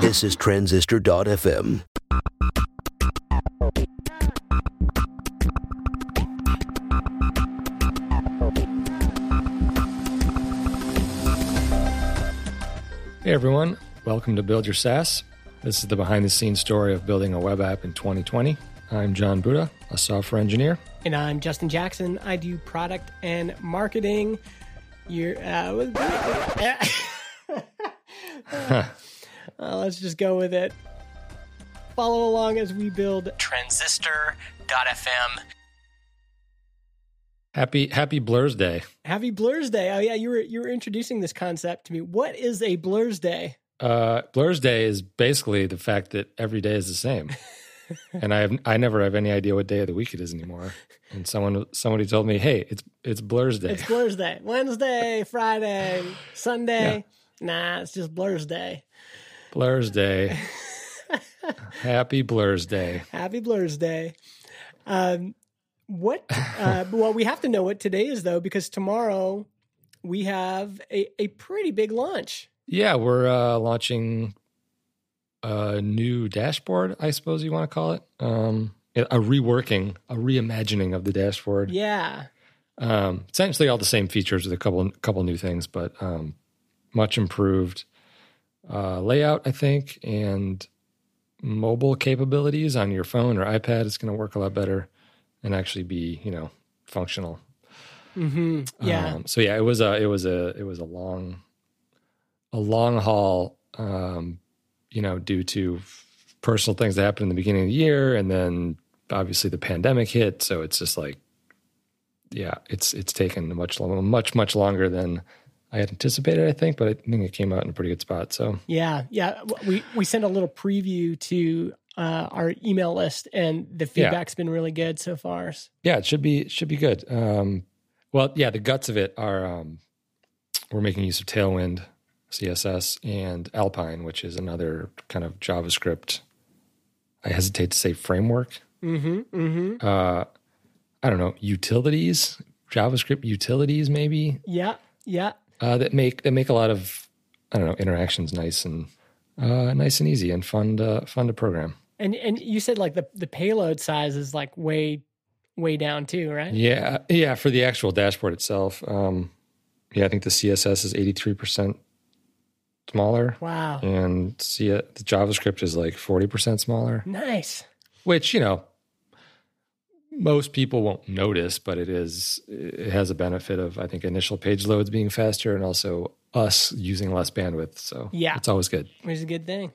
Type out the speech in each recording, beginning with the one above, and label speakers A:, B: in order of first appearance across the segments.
A: This is Transistor.fm.
B: Hey everyone, welcome to Build Your SaaS. This is the behind the scenes story of building a web app in 2020. I'm Jon Buda, a software engineer.
C: And I'm Justin Jackson. I do product and marketing. You're, uh, uh, let's just go with it. Follow along as we build
D: transistor.fm.
B: Happy Happy Blurs Day.
C: Happy Blurs Day. Oh yeah, you were you were introducing this concept to me. What is a Blurs Day?
B: Uh, Blurs Day is basically the fact that every day is the same. and I have I never have any idea what day of the week it is anymore. And someone somebody told me, "Hey, it's it's Blurs Day."
C: It's Blurs Day. Wednesday, Friday, Sunday. Yeah. Nah, it's just Blurs Day.
B: Blurs Day. Happy Blurs Day.
C: Happy Blurs Day. Um, what? Uh, well, we have to know what today is though, because tomorrow we have a, a pretty big launch.
B: Yeah, we're uh, launching a new dashboard, I suppose you want to call it. Um, a reworking, a reimagining of the dashboard.
C: Yeah.
B: Um, essentially all the same features with a couple couple new things, but um, much improved uh, layout, I think, and mobile capabilities on your phone or iPad is going to work a lot better and actually be you know functional.
C: Mm-hmm. Yeah. Um,
B: so yeah, it was a it was a it was a long a long haul. Um, you know, due to personal things that happened in the beginning of the year, and then obviously the pandemic hit. So it's just like, yeah, it's it's taken much much much longer than I had anticipated, I think, but I think it came out in a pretty good spot. So
C: yeah, yeah, we we sent a little preview to uh, our email list, and the feedback's yeah. been really good so far.
B: Yeah, it should be it should be good. Um, well, yeah, the guts of it are um, we're making use of Tailwind CSS and Alpine, which is another kind of JavaScript. I hesitate to say framework.
C: Mm-hmm, mm-hmm.
B: Uh, I don't know utilities, JavaScript utilities, maybe.
C: Yeah, yeah.
B: Uh, that make that make a lot of I don't know interactions nice and uh, nice and easy and fun to fun to program.
C: And and you said like the the payload size is like way way down too, right?
B: Yeah, yeah. For the actual dashboard itself, um, yeah, I think the CSS is eighty three percent smaller.
C: Wow.
B: And see the JavaScript is like forty percent smaller.
C: Nice.
B: Which you know most people won't notice, but it is it has a benefit of I think initial page loads being faster and also us using less bandwidth. So
C: yeah,
B: it's always good.
C: It's a good thing.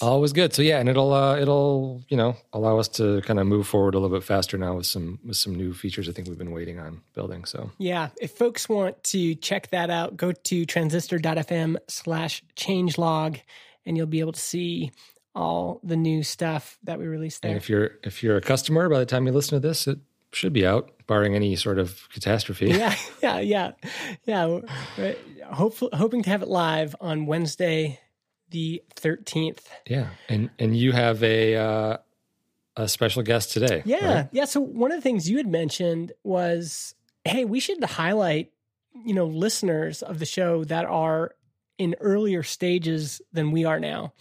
B: Always good. So yeah, and it'll uh, it'll you know allow us to kind of move forward a little bit faster now with some with some new features. I think we've been waiting on building. So
C: yeah, if folks want to check that out, go to transistor.fm slash changelog, and you'll be able to see all the new stuff that we released there.
B: And if you're if you're a customer, by the time you listen to this, it should be out, barring any sort of catastrophe.
C: Yeah, yeah, yeah, yeah. Hopefully, hoping to have it live on Wednesday, the thirteenth.
B: Yeah, and and you have a uh, a special guest today.
C: Yeah,
B: right?
C: yeah. So one of the things you had mentioned was, hey, we should highlight, you know, listeners of the show that are in earlier stages than we are now.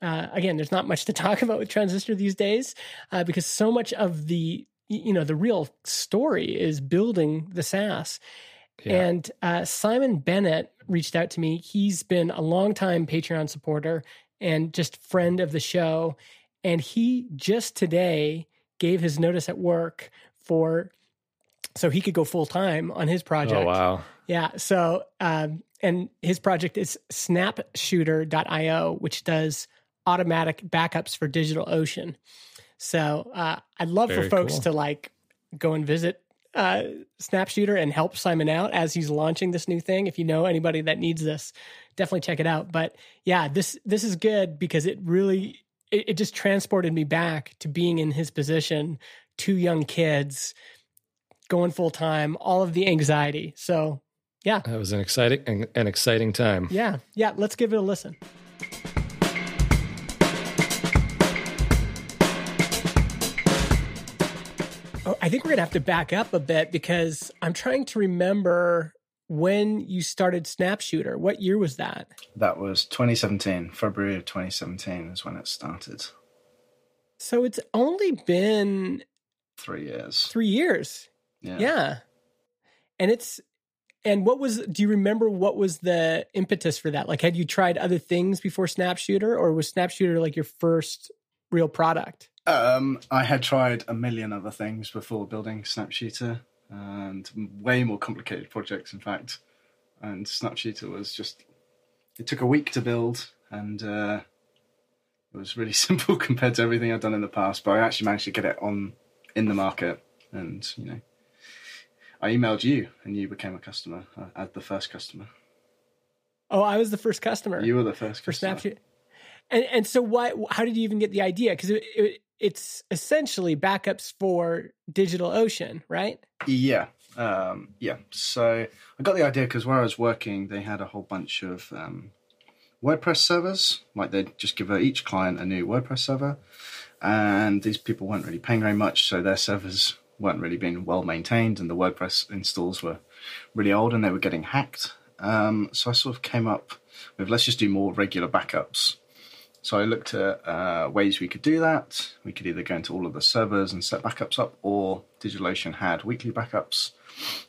C: Uh, again, there's not much to talk about with Transistor these days uh, because so much of the you know the real story is building the SaaS. Yeah. And uh, Simon Bennett reached out to me. He's been a longtime Patreon supporter and just friend of the show. And he just today gave his notice at work for so he could go full time on his project.
B: Oh wow!
C: Yeah. So um, and his project is Snapshooter.io, which does automatic backups for DigitalOcean. So uh, I'd love Very for folks cool. to like go and visit uh, Snapshooter and help Simon out as he's launching this new thing. If you know anybody that needs this, definitely check it out. But yeah, this this is good because it really it, it just transported me back to being in his position, two young kids, going full time, all of the anxiety. So yeah,
B: that was an exciting an exciting time.
C: Yeah, yeah. Let's give it a listen. I think we're going to have to back up a bit because I'm trying to remember when you started Snapshooter. What year was that?
D: That was 2017. February of 2017 is when it started.
C: So it's only been
D: Three years.
C: three years.
D: Yeah.
C: Yeah. And it's, and what was, do you remember what was the impetus for that? Like, had you tried other things before Snapshooter or was Snapshooter like your first real product?
D: Um, I had tried a million other things before building Snapshooter and way more complicated projects, in fact. And Snapshooter was just, it took a week to build and uh, it was really simple compared to everything I'd done in the past. But I actually managed to get it on in the market and, you know, I emailed you and you became a customer, uh, as the first customer.
C: Oh, I was the first customer
D: You were the first
C: for
D: customer.
C: And, and so why, how did you even get the idea? Because it, it, it's essentially backups for DigitalOcean, right?
D: Yeah, um, yeah. So I got the idea because where I was working, they had a whole bunch of um, WordPress servers. Like they'd just give each client a new WordPress server, and these people weren't really paying very much, so their servers weren't really being well maintained, and the WordPress installs were really old, and they were getting hacked. Um, so I sort of came up with let's just do more regular backups. So I looked at uh, ways we could do that. We could either go into all of the servers and set backups up, or DigitalOcean had weekly backups.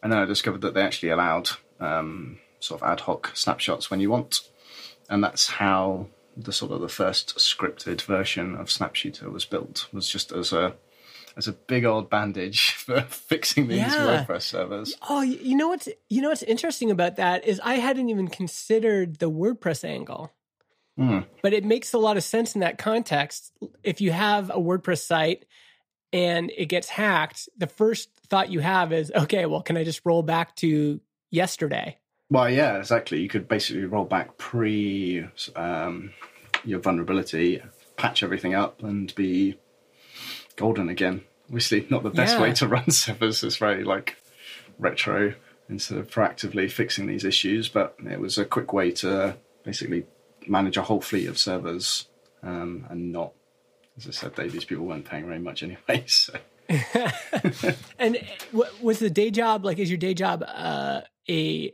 D: And then I discovered that they actually allowed um, sort of ad hoc snapshots when you want, and that's how the sort of the first scripted version of Snapshooter was built. Was just as a as a big old bandage for fixing these
C: Yeah.
D: WordPress servers.
C: Oh, you know what's you know what's interesting about that is I hadn't even considered the WordPress angle.
D: Hmm.
C: But it makes a lot of sense in that context. If you have a WordPress site and it gets hacked, the first thought you have is, okay, well, can I just roll back to yesterday?
D: Well, yeah, exactly. You could basically roll back pre um, your vulnerability, patch everything up, and be golden again. Obviously, not the best
C: Yeah.
D: way to run servers. It's very like retro instead of proactively fixing these issues, but it was a quick way to basically manage a whole fleet of servers um, and not. As I said, they, these people weren't paying very much anyway. So
C: And w- was the day job like is your day job uh, a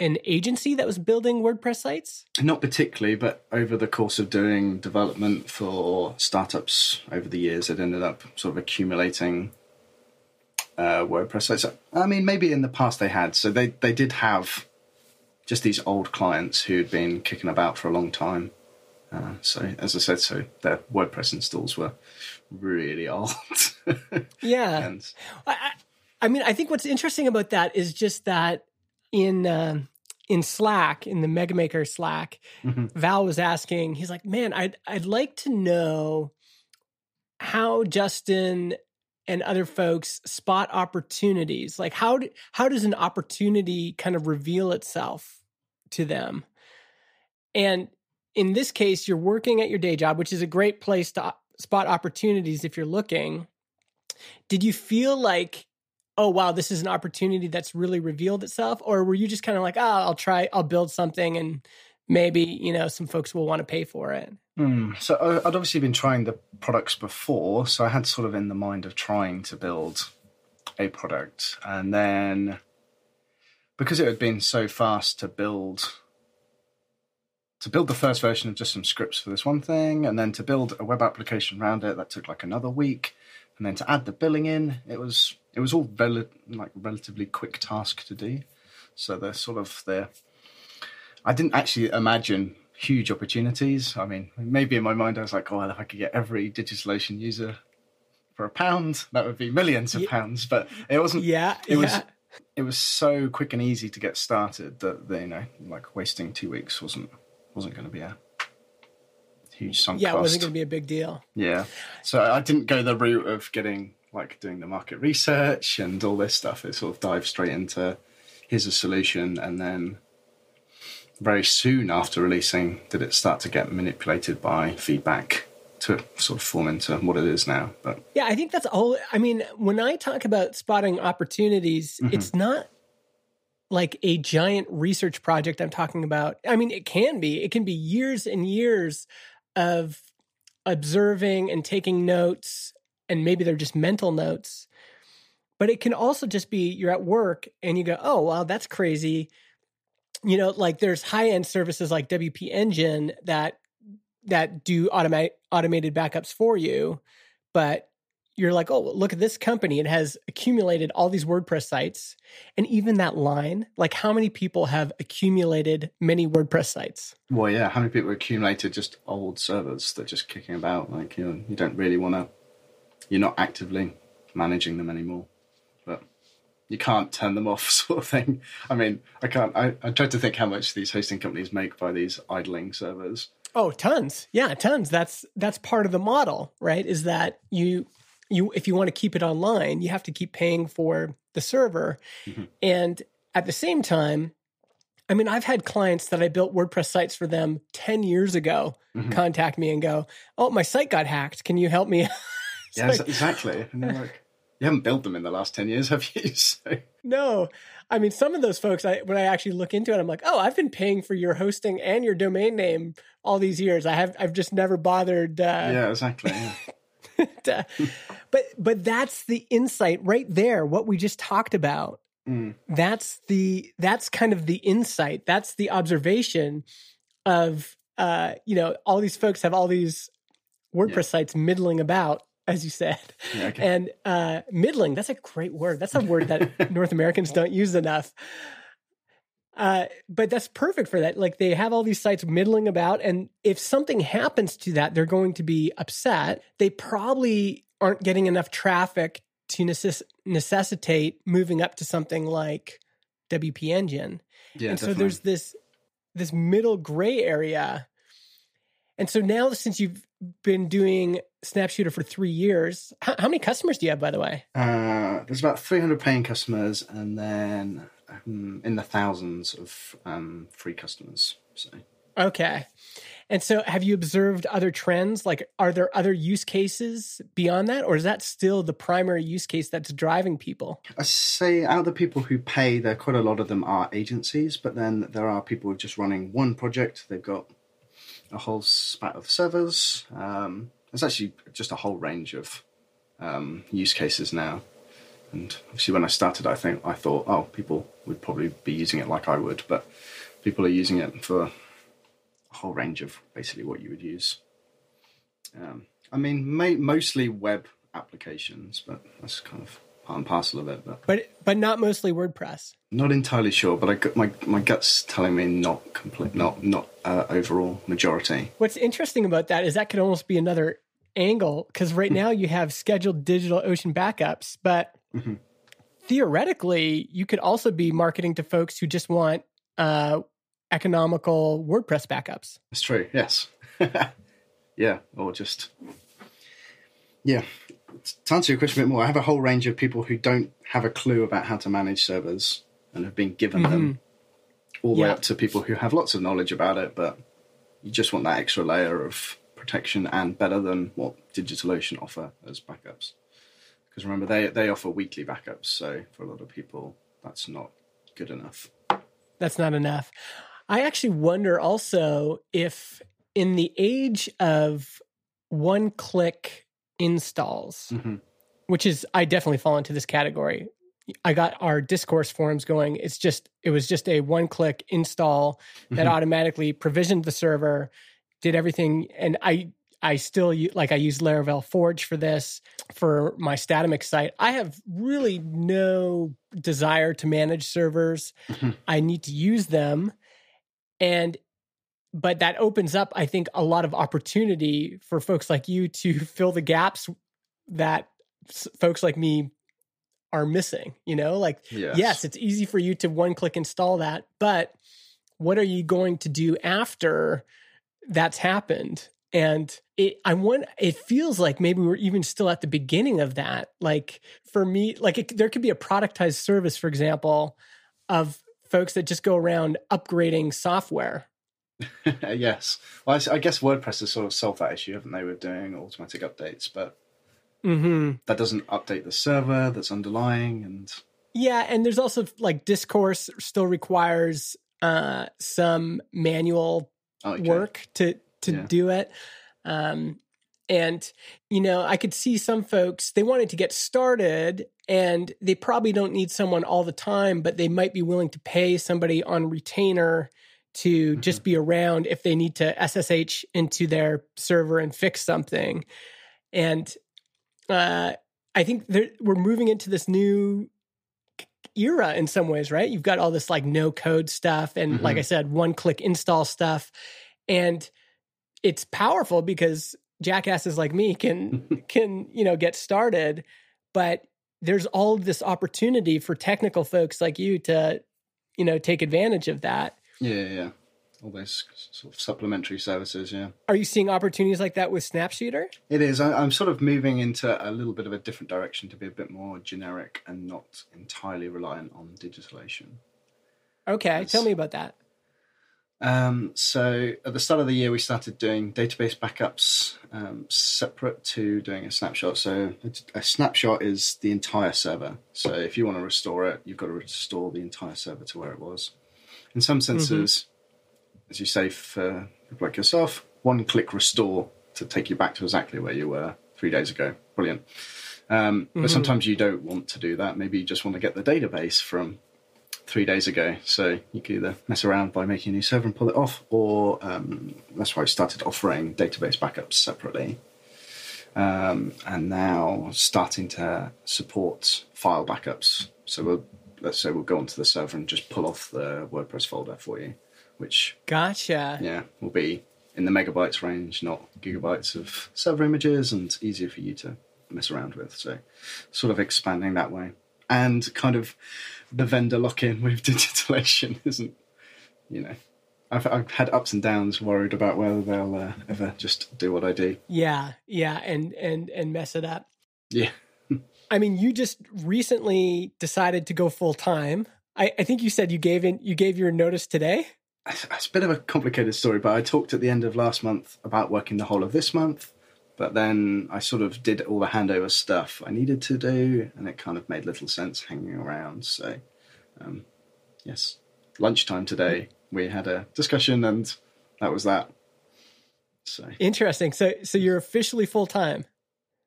C: an agency that was building WordPress sites?
D: Not particularly, but over the course of doing development for startups over the years, it ended up sort of accumulating uh, WordPress sites. I mean, maybe in the past they had. So they, they did have just these old clients who'd been kicking about for a long time. Uh, so, as I said, so their WordPress installs were really old.
C: Yeah.
D: and
C: I, I mean, I think what's interesting about that is just that in um in Slack, in the MegaMaker Slack,
D: Mhm.
C: Val was asking, he's like, "Man, I'd I'd like to know how Justin and other folks spot opportunities. Like how do, how does an opportunity kind of reveal itself to them?" And in this case, you're working at your day job, which is a great place to spot opportunities if you're looking. Did you feel like, oh wow, this is an opportunity that's really revealed itself, or were you just kind of like, oh, I'll try, I'll build something, and maybe you know some folks will want to pay for it?
D: Hmm. So I'd obviously been trying the products before, so I had sort of in the mind of trying to build a product, and then because it had been so fast to build to build the first version of just some scripts for this one thing, and then to build a web application around it, that took like another week, and then to add the billing in, it was it was all rel- like relatively quick task to do. So the sort of the I didn't actually imagine huge opportunities. I mean, maybe in my mind I was like, oh, if I could get every DigitalOcean user for a pound, that would be millions of pounds. But it wasn't.
C: Yeah,
D: It was-
C: yeah.
D: It was so quick and easy to get started that you know, like wasting two weeks wasn't wasn't going to be a huge sunk cost.
C: yeah, it wasn't going to be a big deal.
D: Yeah. So I didn't go the route of getting like doing the market research and all this stuff. It sort of dived straight into here's a solution and then very soon after releasing did it start to get manipulated by feedback to sort of form into what it is now. But
C: Yeah, I think that's all. I mean, when I talk about spotting opportunities,
D: Mhm.
C: it's not like a giant research project I'm talking about. I mean, it can be, it can be years and years of observing and taking notes, and maybe they're just mental notes. but it can also just be you're at work and you go, oh, wow, that's crazy. You know, like there's high end services like WP Engine that that do automatic automated backups for you, but you're like, oh, look at this company. It has accumulated all these WordPress sites. And even that line, like how many people have accumulated many WordPress sites?
D: Well, yeah, how many people accumulated just old servers that just kicking about? Like, you know, you don't really want to, you're not actively managing them anymore. But you can't turn them off, sort of thing. I mean, I can't, I, I tried to think how much these hosting companies make by these idling servers.
C: Oh, tons. Yeah, tons. That's that's part of the model, right? Is that you you if you want to keep it online, you have to keep paying for the server. Mm-hmm. And at the same time, I mean, I've had clients that I built WordPress sites for them 10 years ago mm-hmm. contact me and go, "Oh, my site got hacked. Can you help me?"
D: yeah, like, exactly. And they're like, "You haven't built them in the last 10 years, have you?" So.
C: No. I mean, some of those folks, I, when I actually look into it, I'm like, oh, I've been paying for your hosting and your domain name all these years. I have, I've just never bothered. Uh,
D: yeah, exactly. Yeah.
C: but but that's the insight right there what we just talked about mm. that's the that's kind of the insight that's the observation of uh you know all these folks have all these wordpress yeah. sites middling about as you said yeah, okay. and uh middling that's a great word that's a word that north americans don't use enough uh, but that's perfect for that. Like they have all these sites middling about, and if something happens to that, they're going to be upset. They probably aren't getting enough traffic to necess- necessitate moving up to something like WP Engine. Yeah, and definitely. so there's this this middle gray area. And so now, since you've been doing Snapshooter for three years, how, how many customers do you have, by the way?
D: Uh, there's about 300 paying customers, and then um, in the thousands of um, free customers. So
C: okay. And so, have you observed other trends? Like, are there other use cases beyond that, or is that still the primary use case that's driving people?
D: I say, out of the people who pay, there quite a lot of them are agencies, but then there are people just running one project. They've got a whole spat of servers. Um, there's actually just a whole range of um, use cases now. And obviously, when I started, I think I thought, oh, people would probably be using it like I would, but people are using it for a whole range of basically what you would use. Um, I mean, mostly web applications, but that's kind of part and parcel of it. But
C: but, but not mostly WordPress.
D: Not entirely sure, but I got my my gut's telling me not complete, not not uh, overall majority.
C: What's interesting about that is that could almost be another angle because right now you have scheduled digital ocean backups, but mm-hmm. theoretically you could also be marketing to folks who just want uh, economical WordPress backups.
D: That's true. Yes. yeah. Or just yeah. To answer your question a bit more, I have a whole range of people who don't have a clue about how to manage servers and have been given mm-hmm. them, all the yeah. way up to people who have lots of knowledge about it, but you just want that extra layer of protection and better than what DigitalOcean offer as backups. Because remember, they they offer weekly backups, so for a lot of people, that's not good enough.
C: That's not enough. I actually wonder also if, in the age of one-click installs, mm-hmm. which is I definitely fall into this category. I got our discourse forums going. It's just it was just a one-click install that mm-hmm. automatically provisioned the server, did everything, and I I still like I use Laravel Forge for this for my Statamic site. I have really no desire to manage servers. Mm-hmm. I need to use them, and but that opens up, I think, a lot of opportunity for folks like you to fill the gaps that folks like me are missing. You know, like yes, yes it's easy for you to one click install that, but what are you going to do after that's happened? and it i want it feels like maybe we're even still at the beginning of that like for me like it, there could be a productized service for example of folks that just go around upgrading software
D: yes well I, I, guess wordpress has sort of solved that issue haven't they with doing automatic updates but mm-hmm. that doesn't update the server that's underlying and
C: yeah and there's also like discourse still requires uh some manual oh, okay. work to to yeah. do it. Um, And, you know, I could see some folks, they wanted to get started and they probably don't need someone all the time, but they might be willing to pay somebody on retainer to
D: Mm-hmm.
C: just be around if they need to SSH into their server and fix something. And uh, I think there, we're moving into this new era in some ways, right? You've got all this like no code stuff and like
D: Mhm.
C: I said, one click install stuff. And it's powerful because jackasses like me can can, you know, get started, but there's all this opportunity for technical folks like you to, you know, take advantage of that.
D: Yeah, yeah. All those sort of supplementary services, yeah.
C: Are you seeing opportunities like that with Snapshooter?
D: It is. I, I'm sort of moving into a little bit of a different direction to be a bit more generic and not entirely reliant on DigitalOcean.
C: Okay,
D: Yes.
C: tell me about that.
D: Um, so at the start of the year, we started doing database backups um, separate to doing a snapshot. So a, a snapshot is the entire server. So if you want to restore it, you've got to restore the entire server to where it was. In some senses, as you say, for people like yourself, one click restore to take you back to exactly where you were three days ago. Brilliant. Um, But sometimes you don't want to do that. Maybe you just want to get the database from three days ago. So you could either mess around by making a new server and pull it off, or um, that's why I started offering database backups separately. Um, and now starting to support file backups. So we'll, let's say we'll go onto the server and just pull off the WordPress folder for you, which
C: Gotcha.
D: yeah will be in the megabytes range, not gigabytes of server images, and easier for you to mess around with. So sort of expanding that way, and kind of the vendor lock-in with DigitalOcean isn't, you know. I've, I've had ups and downs, worried about whether they'll uh, ever just do what I do.
C: Yeah, yeah, and and and mess it up.
D: Yeah,
C: I mean, you just recently decided to go full time. I, I think you said you gave in you gave your notice today.
D: it's a bit of a complicated story, but I talked at the end of last month about working the whole of this month. But then I sort of did all the handover stuff I needed to do, and it kind of made little sense hanging around. So, um, yes, lunchtime today we had a discussion, and that was that. So,
C: Interesting. So so you're officially full time.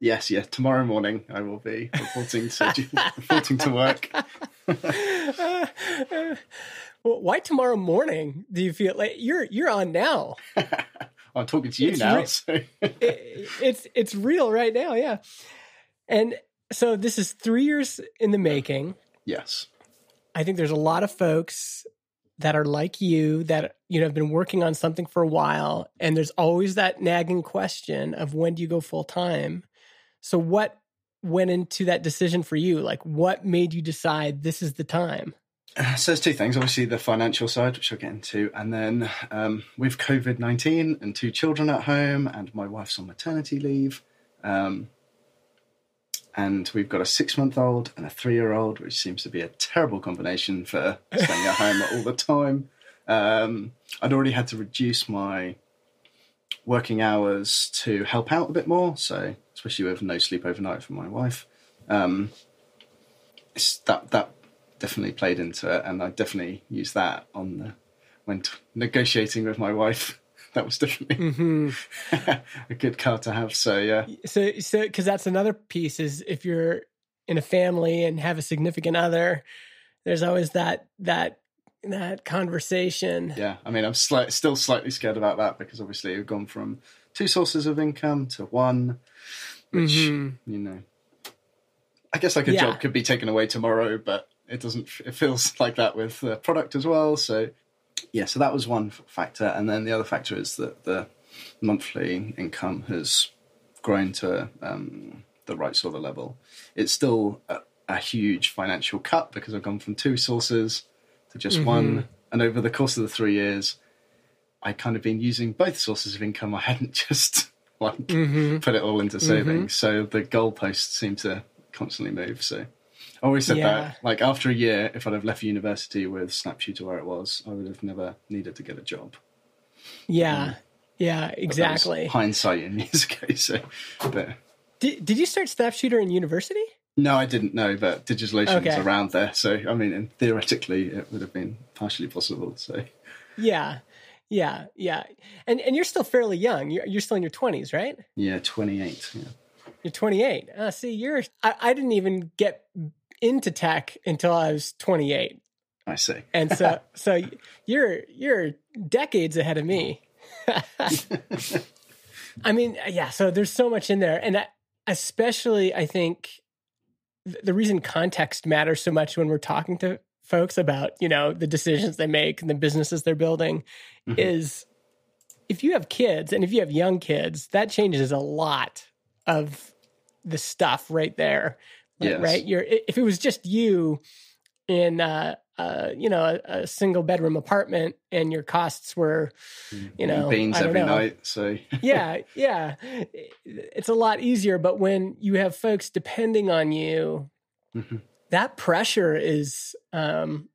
D: Yes, yeah, tomorrow morning I will be reporting to reporting to work.
C: well, why tomorrow morning? Do you feel like you're you're on now?
D: I'm talking to you
C: It's
D: now.
C: re-
D: so
C: It- it's it's real right now, yeah. And so this is three years in the making.
D: yes,
C: I think there's a lot of folks that are like you that you know have been working on something for a while and there's always that nagging question of when do you go full time. So what went into that decision for you? Like what made you decide this is the time?
D: So there's two things. Obviously, the financial side, which I'll get into, and then um, with COVID nineteen and two children at home, and my wife's on maternity leave, um, and we've got a six month old and a three year old, which seems to be a terrible combination for staying at home all the time. Um, I'd already had to reduce my working hours to help out a bit more, so especially with no sleep overnight for my wife. Um, that that definitely played into it, and I definitely used that on the when t- negotiating with my wife. That was definitely
C: hmm
D: a good card to have. So yeah,
C: So so because that's another piece is if you're in a family and have a significant other, there's always that that that conversation.
D: yeah. I mean, I'm slight, still slightly scared about that because obviously we've gone from two sources of income to one, which
C: Mhm.
D: you know, I guess like a
C: Yeah.
D: job could be taken away tomorrow, but it doesn't. It feels like that with the product as well. So yeah, so that was one factor, and then the other factor is that the monthly income has grown to um, the right sort of level. It's still a, a huge financial cut because I've gone from two sources to just one, and over the course of the three years, I kind of been using both sources of income. I hadn't just like
C: Mhm.
D: put it all into savings. So the goalposts seem to constantly move. So I always said
C: Yeah.
D: that, like after a year, if I'd have left university with Snapshooter where it was, I would have never needed to get a job.
C: Yeah, yeah,
D: But that was
C: exactly.
D: Hindsight in years ago. So, but
C: Did, did you start Snapshooter in university?
D: no, I didn't know that DigitalOcean
C: Okay.
D: was around there. So I mean, and theoretically, it would have been partially possible. So
C: Yeah, Yeah, yeah, and and you're still fairly young. You're you're still in your twenties, right?
D: Yeah, 28. Yeah.
C: You're 28. Uh, see, you're. I, I didn't even get into tech until I was 28,
D: I see.
C: and so so you're you're decades ahead of me. I mean, yeah. So there's so much in there, and I, especially I think the reason context matters so much when we're talking to folks about you know the decisions they make and the businesses they're building
D: Mhm.
C: is if you have kids and if you have young kids, that changes a lot of the stuff right there. Like,
D: Yes.
C: Right? You're if it was just you in uh uh you know a, a single bedroom apartment and your costs were you know
D: beans every
C: know.
D: night. So
C: yeah yeah it's a lot easier but when you have folks depending on you
D: Mhm.
C: That pressure is um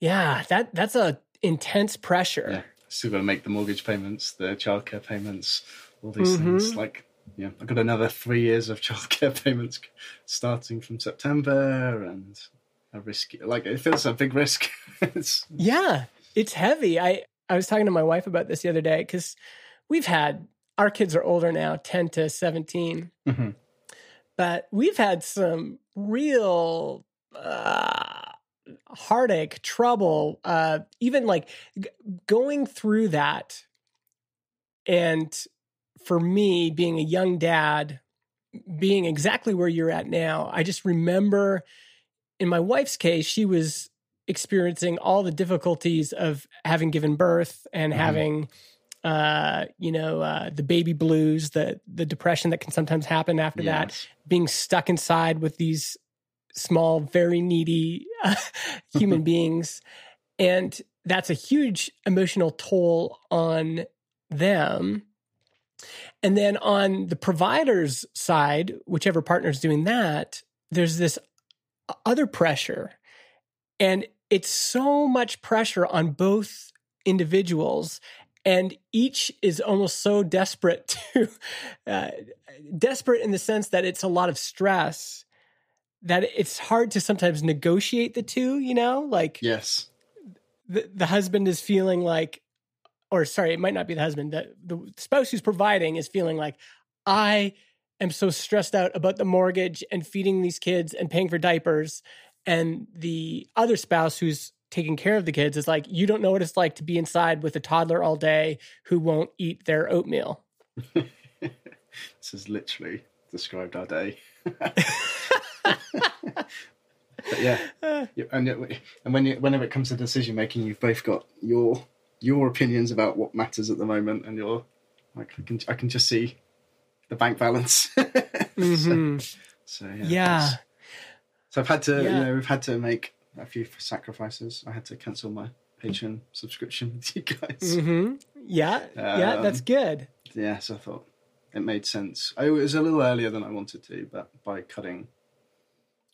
C: yeah that that's a intense pressure
D: yeah, to make the mortgage payments, the childcare payments, all these
C: Mhm.
D: things. Like, yeah, I've got another three years of childcare payments starting from September, and a risky. Like, it feels a big risk. it's
C: Yeah, it's heavy. I I was talking to my wife about this the other day because we've had our kids are older now, ten to seventeen,
D: Mhm.
C: but we've had some real uh, heartache, trouble, uh, even like g- going through that. And for me, being a young dad, being exactly where you're at now, I just remember in my wife's case, she was experiencing all the difficulties of having given birth and
D: Mhm.
C: having uh you know uh the baby blues the the depression that can sometimes happen after that being stuck inside with these small very needy uh, human beings. And that's a huge emotional toll on them. And then on the provider's side whichever partner's doing that there's this other pressure. And it's so much pressure on both individuals and each is almost so desperate to uh, desperate in the sense that it's a lot of stress that it's hard to sometimes negotiate the two you know like
D: Yes.
C: the, the husband is feeling like or sorry it might not be the husband the, the spouse who's providing is feeling like i am so stressed out about the mortgage and feeding these kids and paying for diapers and the other spouse who's taking care of the kids is like you don't know what it's like to be inside with a toddler all day who won't eat their oatmeal
D: This is literally described our day. but yeah, and and when you, whenever it comes to decision making, you've both got your your opinions about what matters at the moment, and you're like, I can I can just see the bank balance.
C: Mhm.
D: so yeah,
C: yeah
D: So I've had to,
C: Yeah.
D: you know, we've had to make a few sacrifices. I had to cancel my Patreon subscription with you guys.
C: hmm yeah yeah that's
D: Um,
C: good
D: Yeah, so I thought it made sense. I, it was a little earlier than I wanted to, but by cutting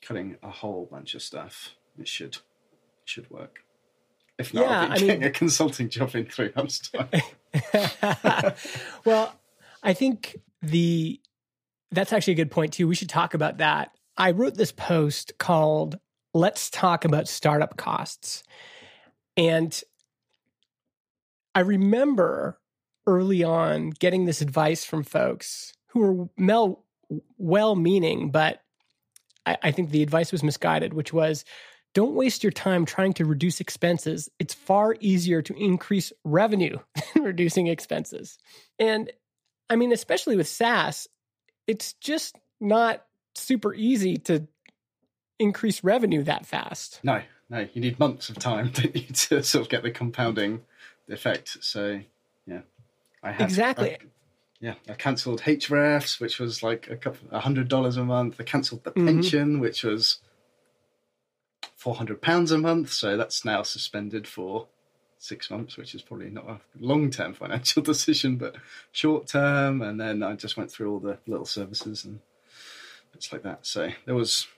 D: cutting a whole bunch of stuff, it should it should work. If not,
C: Yeah,
D: I'll be
C: I mean-
D: a consulting job in three months' time.
C: well, I think the that's actually a good point too. We should talk about that. I wrote this post called "Let's Talk About Startup Costs," and I remember early on getting this advice from folks who were mel- well-meaning, but I, I think the advice was misguided, which was. Don't waste your time trying to reduce expenses. It's far easier to increase revenue than reducing expenses. And I mean, especially with SaaS, it's just not super easy to increase revenue that fast.
D: no, no, you need months of time don't to sort of get the compounding effect. So yeah, I had
C: Exactly.
D: I- yeah, I cancelled Ahrefs, which was like a couple, a hundred dollars a month. I cancelled the
C: Mhm.
D: pension, which was four hundred pounds a month. So that's now suspended for six months, which is probably not a long-term financial decision, but short-term. And then I just went through all the little services and bits like that. So there was,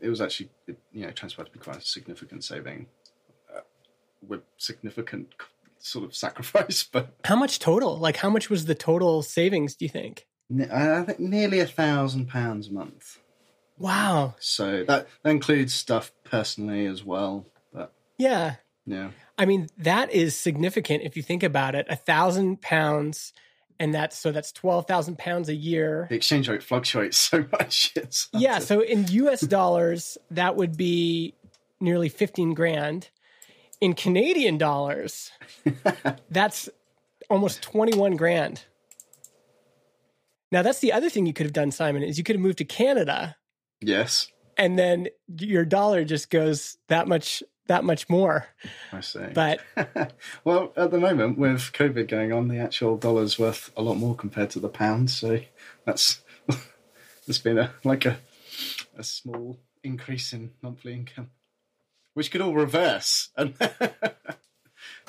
D: it was actually, it, you know, transpired to be quite a significant saving uh, with significant sort of sacrifice, but
C: How much total? Like, how much was the total savings, do you think?
D: I think nearly a thousand pounds a month.
C: Wow.
D: So that, that includes stuff personally as well. But
C: Yeah.
D: yeah,
C: I mean, that is significant if you think about it. A thousand pounds, and that's so that's twelve thousand pounds a year.
D: The exchange rate fluctuates so much.
C: Yeah, so in US dollars, that would be nearly 15 grand. In Canadian dollars, that's almost 21 grand. Now, that's the other thing you could have done, Simon, is you could have moved to Canada
D: yes,
C: and then your dollar just goes that much that much more.
D: I see.
C: But
D: well, at the moment, with COVID going on, the actual dollar's worth a lot more compared to the pound. So that's there's been a like a a small increase in monthly income, which could all reverse. And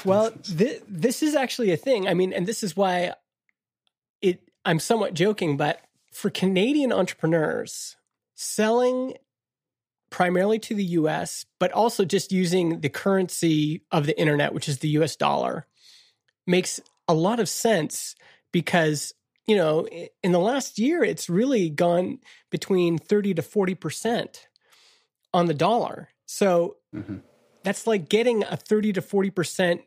C: Well, th- this is actually a thing. I mean, and this is why it. I'm somewhat joking, but for Canadian entrepreneurs, selling primarily to the U.S., but also just using the currency of the internet, which is the U.S. dollar, makes a lot of sense because you know in the last year it's really gone between 30 to 40 percent on the dollar. So
D: Mhm.
C: that's like getting a 30 to 40%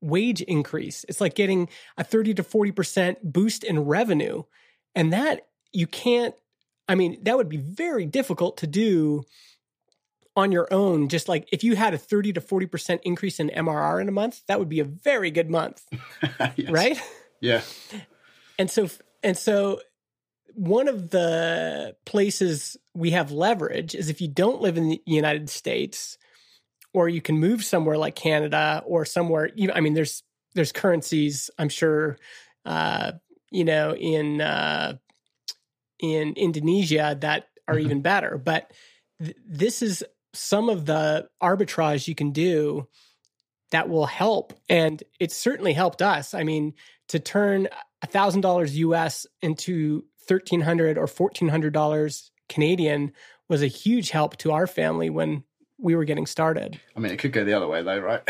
C: wage increase. It's like getting a 30 to 40% boost in revenue. And that you can't, I mean, that would be very difficult to do on your own. Just like if you had a 30 to 40% increase in MRR in a month, that would be a very good month,
D: Yes.
C: right?
D: Yeah.
C: And so, and so, one of the places we have leverage is if you don't live in the United States, or you can move somewhere like Canada or somewhere. You, I mean, there's there's currencies. I'm sure, uh, you know, in uh, in Indonesia that are
D: Mhm.
C: even better. But th- this is some of the arbitrage you can do that will help, and it certainly helped us. I mean, to turn a thousand dollars US into 1,300 or fourteen hundred dollars Canadian was a huge help to our family when we were getting started.
D: I mean, it could go the other way, though, right?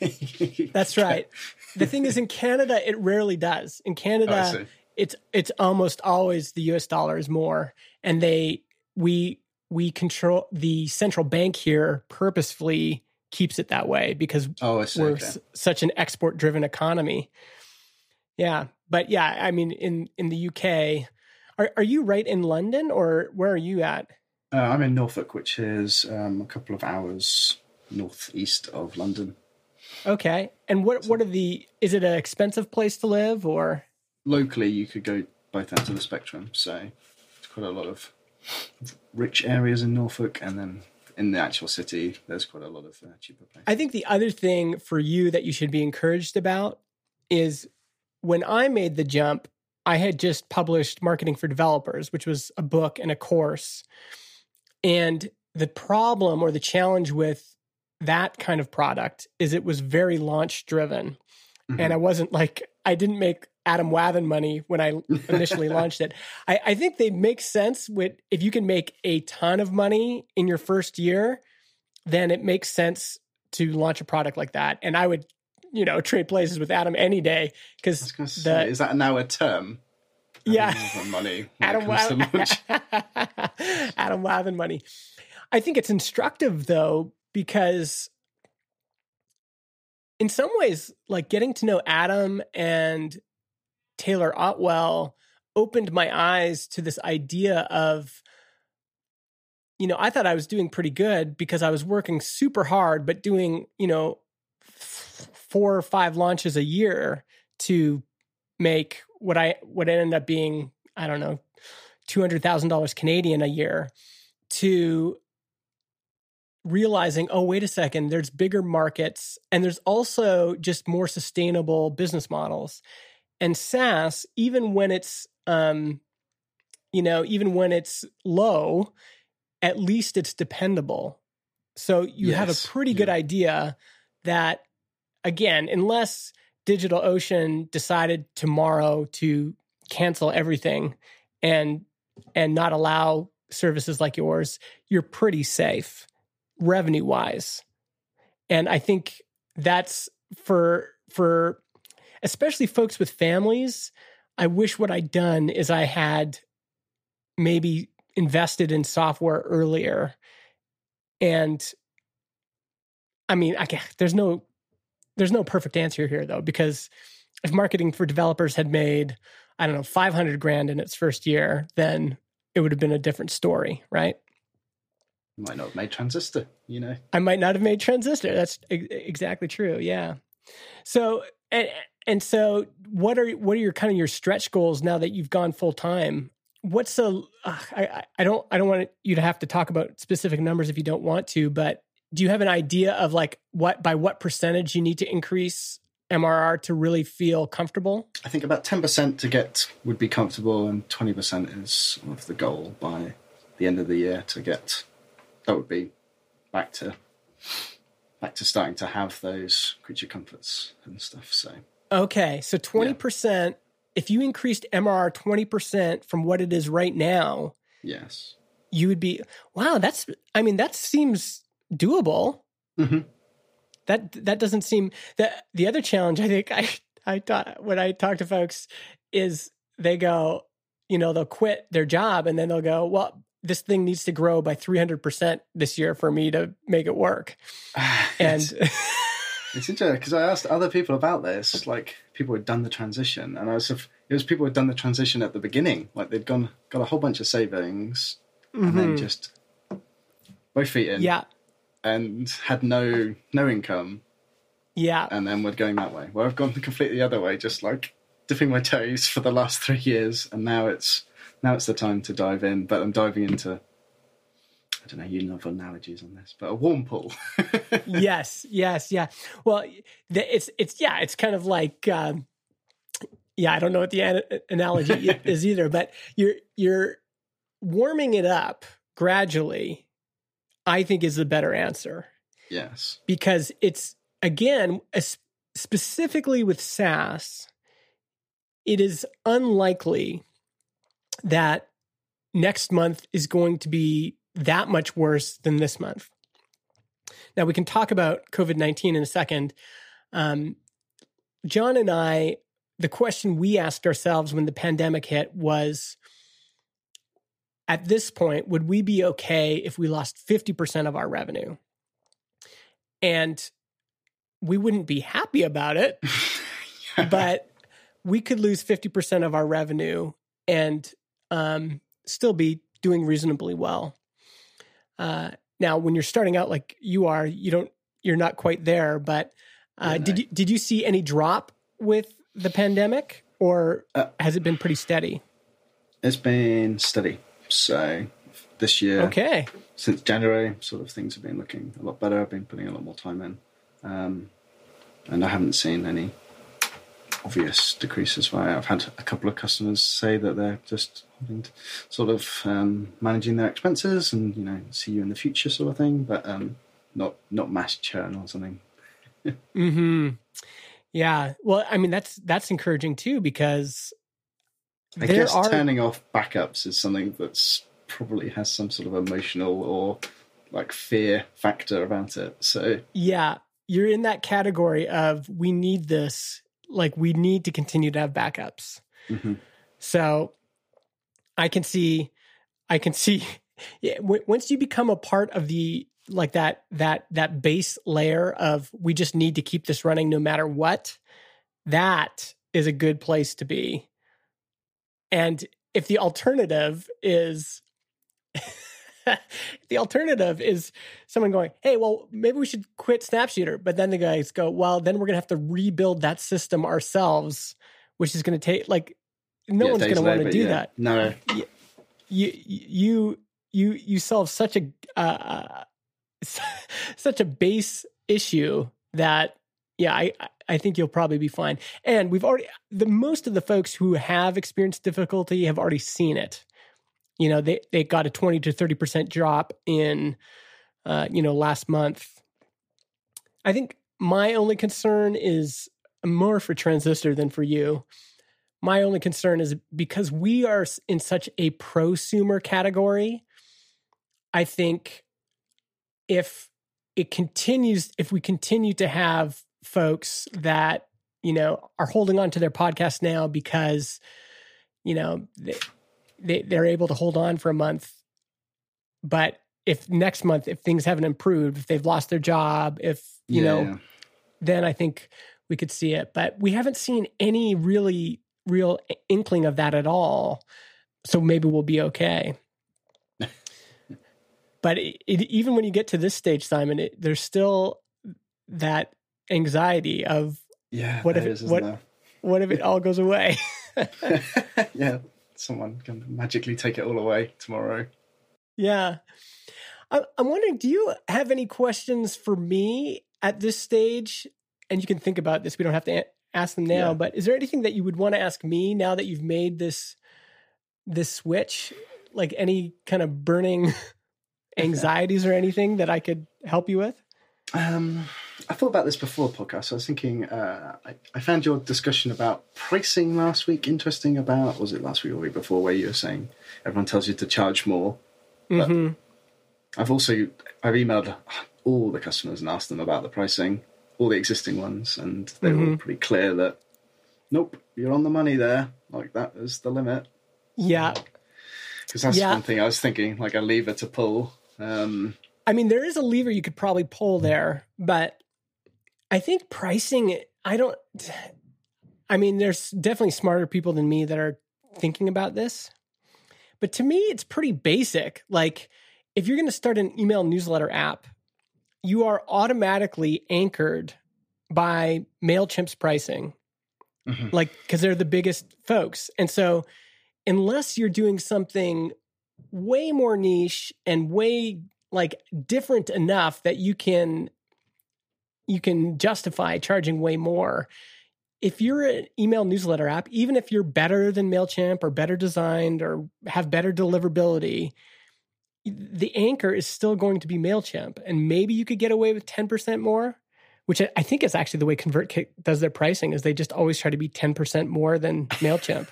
C: That's right. The thing is, in Canada, it rarely does. In
D: Oh,
C: Canada,
D: see.
C: It's it's almost always the U.S. dollar is more, and they we we control the central bank here purposefully keeps it that way because
D: Oh,
C: we're
D: okay.
C: s- such an export driven economy. Yeah, but yeah, I mean, in in the UK, are are you right in London or where are you at?
D: Uh, I'm in Norfolk, which is um, a couple of hours northeast of London.
C: Okay, and what what are the? Is it an expensive place to live or?
D: Locally, you could go both ends of the spectrum. So it's quite a lot of rich areas in Norfolk, and then in the actual city, there's quite a lot of uh, cheaper places.
C: I think the other thing for you that you should be encouraged about is when I made the jump, I had just published Marketing for Developers, which was a book and a course. And the problem or the challenge with that kind of product is it was very launch driven.
D: Mhm.
C: And I wasn't like, I didn't make Adam Wathan money when I initially launched it. I, I think they make sense with if you can make a ton of money in your first year, then it makes sense to launch a product like that. And I would, you know, trade places with Adam any day because
D: going to say, is that now a term?
C: Yeah.
D: Having money.
C: Adam
D: it comes to launch?
C: Wathan, Adam Wathan money. I think it's instructive though because in some ways, like getting to know Adam and Taylor Otwell opened my eyes to this idea of you know, I thought I was doing pretty good because I was working super hard, but doing, you know, f- four or five launches a year to make what I what ended up being, I don't know, two hundred thousand dollars Canadian a year. To realizing, oh, wait a second, there's bigger markets and there's also just more sustainable business models. And SaaS, even when it's um, you know, even when it's low, at least it's dependable. So you have a pretty good
D: yeah.
C: idea that, again, unless DigitalOcean decided tomorrow to cancel everything and and not allow services like yours, you're pretty safe revenue wise. And I think that's for for especially folks with families. I wish what I'd done is I had maybe invested in software earlier. And I mean, I ca- there's no there's no perfect answer here though, because if marketing for developers had made, I don't know, 500 grand in its first year, then it would have been a different story, right?
D: You might not have made Transistor, you know.
C: I might not have made Transistor. That's exactly true. Yeah. So and and so what are what are your kind of your stretch goals now that you've gone full time? What's the uh, I I don't I don't want you to have to talk about specific numbers if you don't want to, but do you have an idea of like what by what percentage you need to increase MRR to really feel comfortable?
D: I think about 10% to get would be comfortable, and 20% is sort of the goal by the end of the year to get. That would be back to back to starting to have those creature comforts and stuff. So
C: Okay, so 20%, if you increased MRR 20% from what it is right now,
D: yes,
C: you would be wow, that's I mean that seems doable.
D: Mhm.
C: That that doesn't seem that the other challenge I think I I thought when I talk to folks is they go, you know, they'll quit their job and then they'll go, well, this thing needs to grow by 300% this year for me to make it work. And
D: it's, it's interesting because I asked other people about this, like people who'd done the transition, and I was it was people who'd done the transition at the beginning, like they'd gone got a whole bunch of savings and then
C: Mhm.
D: just both feet in,
C: yeah,
D: and had no no income,
C: yeah.
D: and then we're going that way. Well, I've gone completely the other way, just like dipping my toes for the last three years, and now it's now it's the time to dive in. But I'm diving into I don't know, you love analogies on this, but a warm pool.
C: yes, yes, yeah. Well, the, it's it's yeah, it's kind of like um, yeah, I don't know what the an- analogy is either, but you're you're warming it up gradually. I think is the better answer
D: yes.
C: because it's again es- specifically with SaaS, it is unlikely that next month is going to be that much worse than this month. Now we can talk about COVID nineteen in a second. Um, Jon and I, the question we asked ourselves when the pandemic hit was. At this point, would we be okay if we lost 50% of our revenue? And we wouldn't be happy about it, but we could lose 50% of our revenue and um, still be doing reasonably well. Uh, now, when you're starting out like you are, you don't, you're not quite there. But uh,
D: Yeah,
C: did you did you see any drop with the pandemic, or
D: Uh,
C: has it been pretty steady?
D: It's been steady. So this year,
C: Okay,
D: since January, sort of things have been looking a lot better. I've been putting a lot more time in, um, and I haven't seen any obvious decreases. I've had a couple of customers say that they're just sort of um, managing their expenses and you know see you in the future sort of thing, but um, not not mass churn or something.
C: hmm Yeah. Well, I mean that's that's encouraging too because
D: I
C: there
D: guess
C: are
D: turning off backups is something that's probably has some sort of emotional or like fear factor about it. So
C: yeah you're in that category of we need this like we need to continue to have backups.
D: mhm.
C: So I can see, I can see. Yeah, w- once you become a part of the like that that that base layer of we just need to keep this running no matter what, that is a good place to be. And if the alternative is the alternative is someone going, "Hey, well, maybe we should quit Snapshooter," but then the guys go, "Well, then we're gonna have to rebuild that system ourselves, which is gonna take like no
D: Yeah,
C: one's gonna want to do
D: yeah.
C: that."
D: No,
C: You you you you solve such a uh, such a base issue that yeah, I I think you'll probably be fine. And we've already the most of the folks who have experienced difficulty have already seen it. You know, they they got a twenty to thirty percent drop in, uh, you know, last month. I think my only concern is more for Transistor than for you. My only concern is because we are in such a prosumer category. I think if it continues, if we continue to have folks that you know are holding on to their podcast now because you know they, they they're able to hold on for a month, but if next month if things haven't improved, if they've lost their job, if you
D: Yeah,
C: know then I think we could see it. But we haven't seen any really real inkling of that at all. So maybe we'll be okay. but it, it, even when you get to this stage, Simon, it, there's still that anxiety of
D: Yeah.
C: What if
D: is,
C: what- what if it all goes away?
D: yeah. Someone can magically take it all away tomorrow.
C: Yeah. I'm wondering, do you have any questions for me at this stage? And you can think about this. We don't have to ask them now,
D: Yeah.
C: but is there anything that you would want to ask me now that you've made this this switch? Like any kind of burning anxieties or anything that I could help you with?
D: Um, I thought about this before the podcast. I was thinking, uh, I, I found your discussion about pricing last week interesting. About was it last week or week before, where you were saying everyone tells you to charge more. But
C: hmm
D: I've also I've emailed all the customers and asked them about the pricing, all the existing ones, and they were all
C: Mhm.
D: pretty clear that nope, you're on the money there. Like that is the limit.
C: Yeah.
D: Because that's
C: Yeah.
D: one thing I was thinking, like a lever to pull. Um,
C: I mean, there is a lever you could probably pull there, but I think pricing, I don't, I mean, there's definitely smarter people than me that are thinking about this. But to me, it's pretty basic. Like, if you're going to start an email newsletter app, you are automatically anchored by MailChimp's pricing,
D: Mhm.
C: like, because they're the biggest folks. And so, unless you're doing something way more niche and way like different enough that you can you can justify charging way more if you're an email newsletter app even if you're better than mailchimp or better designed or have better deliverability the anchor is still going to be mailchimp and maybe you could get away with 10% more which I- think is actually the way convertkit does their pricing is they just always try to be 10% more than mailchimp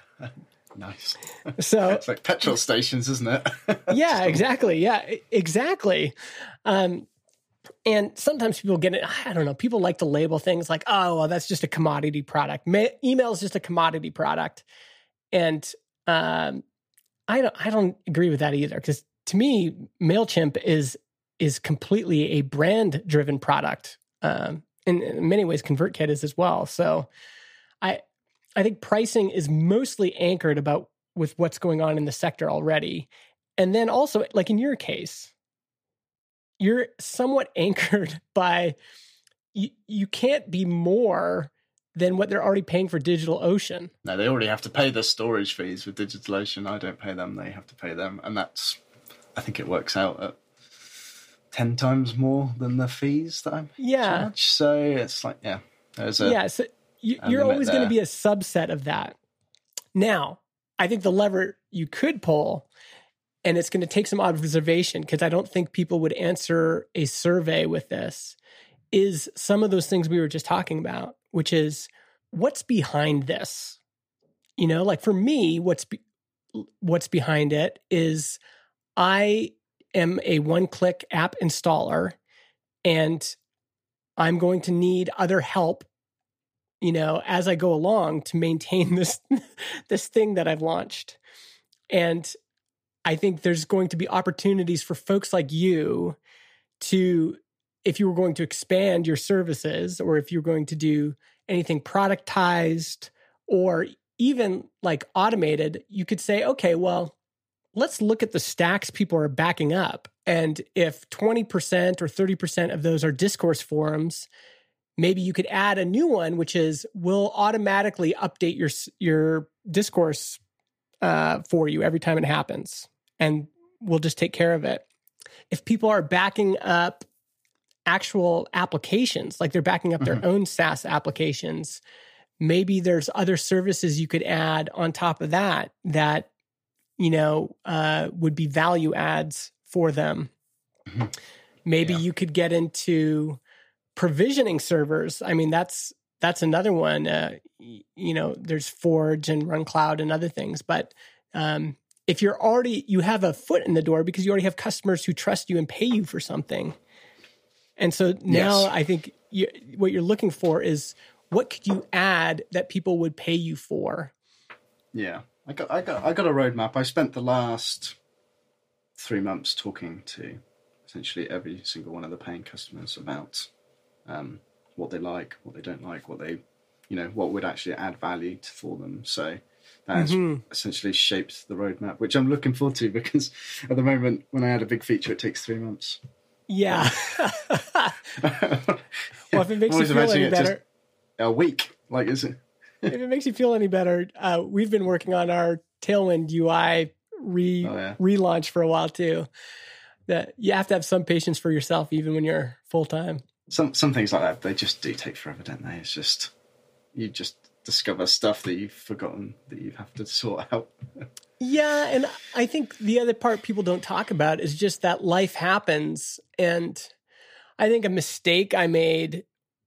D: nice.
C: so
D: it's like petrol stations, isn't it?
C: yeah, exactly. Yeah, exactly. Um, and sometimes people get it. I don't know. People like to label things like, "Oh, well, that's just a commodity product. Ma- email is just a commodity product," and um, I don't. I don't agree with that either. Because to me, Mailchimp is is completely a brand driven product. Um, in, in many ways, ConvertKit is as well. So, I I think pricing is mostly anchored about with what's going on in the sector already. And then also, like in your case, you're somewhat anchored by you, you can't be more than what they're already paying for DigitalOcean.
D: No, they already have to pay the storage fees with DigitalOcean. I don't pay them; they have to pay them, and that's. I think it works out at ten times more than the fees that I'm
C: Yeah.
D: charged. So it's like, yeah, there's a
C: yeah. So you, you're always going to be a subset of that. Now, I think the lever you could pull, and it's going to take some observation because I don't think people would answer a survey with this, is some of those things we were just talking about, which is what's behind this. You know, like for me, what's be, what's behind it is I am a one-click app installer, and I'm going to need other help you know as i go along to maintain this this thing that i've launched and i think there's going to be opportunities for folks like you to if you were going to expand your services or if you're going to do anything productized or even like automated you could say okay well let's look at the stacks people are backing up. And if 20% or 30% of those are discourse forums maybe you could add a new one which is will automatically update your your discourse uh, for you every time it happens and we'll just take care of it if people are backing up actual applications like they're backing up their own saas applications maybe there's other services you could add on top of that that you know uh, would be value adds for them
D: Mhm.
C: maybe
D: Yeah.
C: you could get into provisioning servers i mean that's that's another one uh, you know there's forge and RunCloud and other things but um, if you're already you have a foot in the door because you already have customers who trust you and pay you for something and so now
D: Yes.
C: i think you, what you're looking for is what could you add that people would pay you for
D: Yeah, I got, I got, I got a roadmap. I spent the last three months talking to essentially every single one of the paying customers about um, what they like, what they don't like, what they, you know, what would actually add value to, for them. So that has
C: Mhm.
D: essentially shaped the roadmap, which I'm looking forward to because at the moment, when I add a big feature, it takes three months.
C: Yeah. well, if it makes you feel any better,
D: a week. Like, is it?
C: if it makes you feel any better, uh, we've been working on our Tailwind UI re
D: Oh, yeah.
C: relaunch for a while too. That you have to have some patience for yourself, even when you're full time.
D: Some some things like that, they just do take forever, don't they? It's just you just discover stuff that you've forgotten that you have to sort out.
C: Yeah, and I think the other part people don't talk about is just that life happens. And I think a mistake I made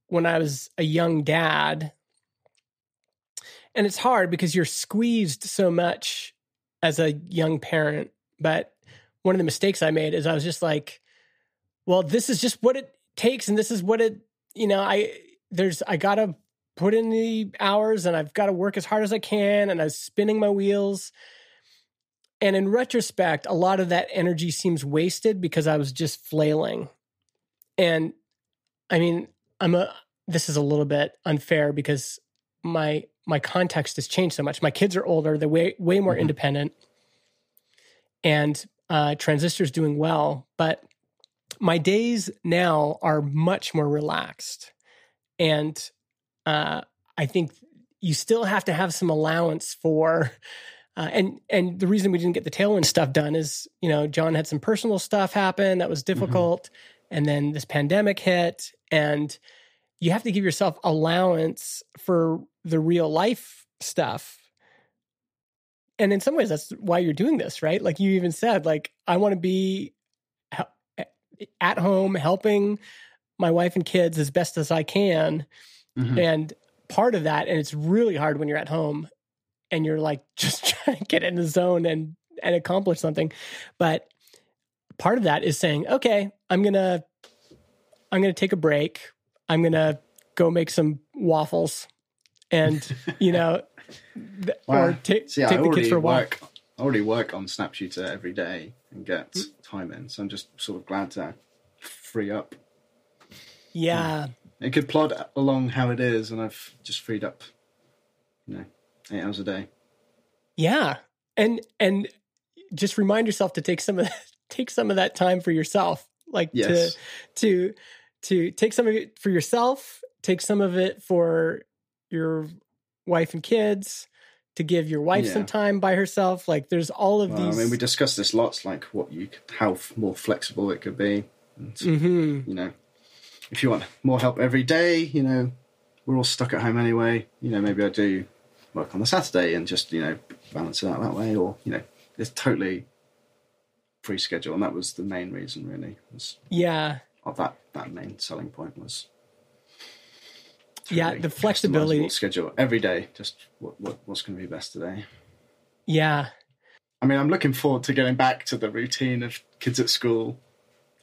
C: when I was a young dad, and it's hard because you're squeezed so much as a young parent. But one of the mistakes I made is I was just like, well, this is just what it takes, and this is what it, you know, I, there's, I gotta put in the hours and I've got to work as hard as I can, and I was spinning my wheels. And in retrospect, a lot of that energy seems wasted because I was just flailing. And I mean, I'm a this is a little bit unfair because my my context has changed so much. My kids are older, they're way way more
D: Mhm.
C: independent. And uh transistor's doing well, but my days now are much more relaxed. And uh I think you still have to have some allowance for uh, and and the reason we didn't get the tailwind stuff done is you know Jon had some personal stuff happen that was difficult, and then this pandemic hit, and you have to give yourself allowance for the real life stuff. And in some ways, that's why you're doing this, right? Like you even said, like I want to be at home helping my wife and kids as best as I can,
D: Mhm.
C: and part of that, and it's really hard when you're at home and you're like just trying to get in the zone and and accomplish something. But part of that is saying, okay, I'm gonna I'm gonna take a break. I'm gonna go make some waffles, and you know, th- or
D: Wow.
C: take
D: I
C: take the kids for a walk.
D: work. I already work on Snapshooter every day and get
C: Mm.
D: time in. So I'm just sort of glad to free up.
C: Yeah,
D: It could plod along how it is, and I've just freed up, you know, eight hours a day.
C: yeah, and and just remind yourself to take some of that, take some of that time for yourself, like
D: Yes.
C: to to to take some of it for yourself, take some of it for your wife and kids, to give your wife some time by herself. Like there's all of
D: Well,
C: these.
D: I mean, we discussed this lots, like what you, could, how more flexible it could be, and
C: Mhm.
D: you know, if you want more help every day, you know, we're all stuck at home anyway. You know, maybe I do work on the Saturday and just you know balance it out that way, or you know, it's totally free schedule, and that was the main reason, really. Was
C: Yeah,
D: of that that main selling point was.
C: Yeah, the flexibility-
D: schedule every day. Just what, what what's going to be best today.
C: yeah,
D: I mean, I'm looking forward to getting back to the routine of kids at school.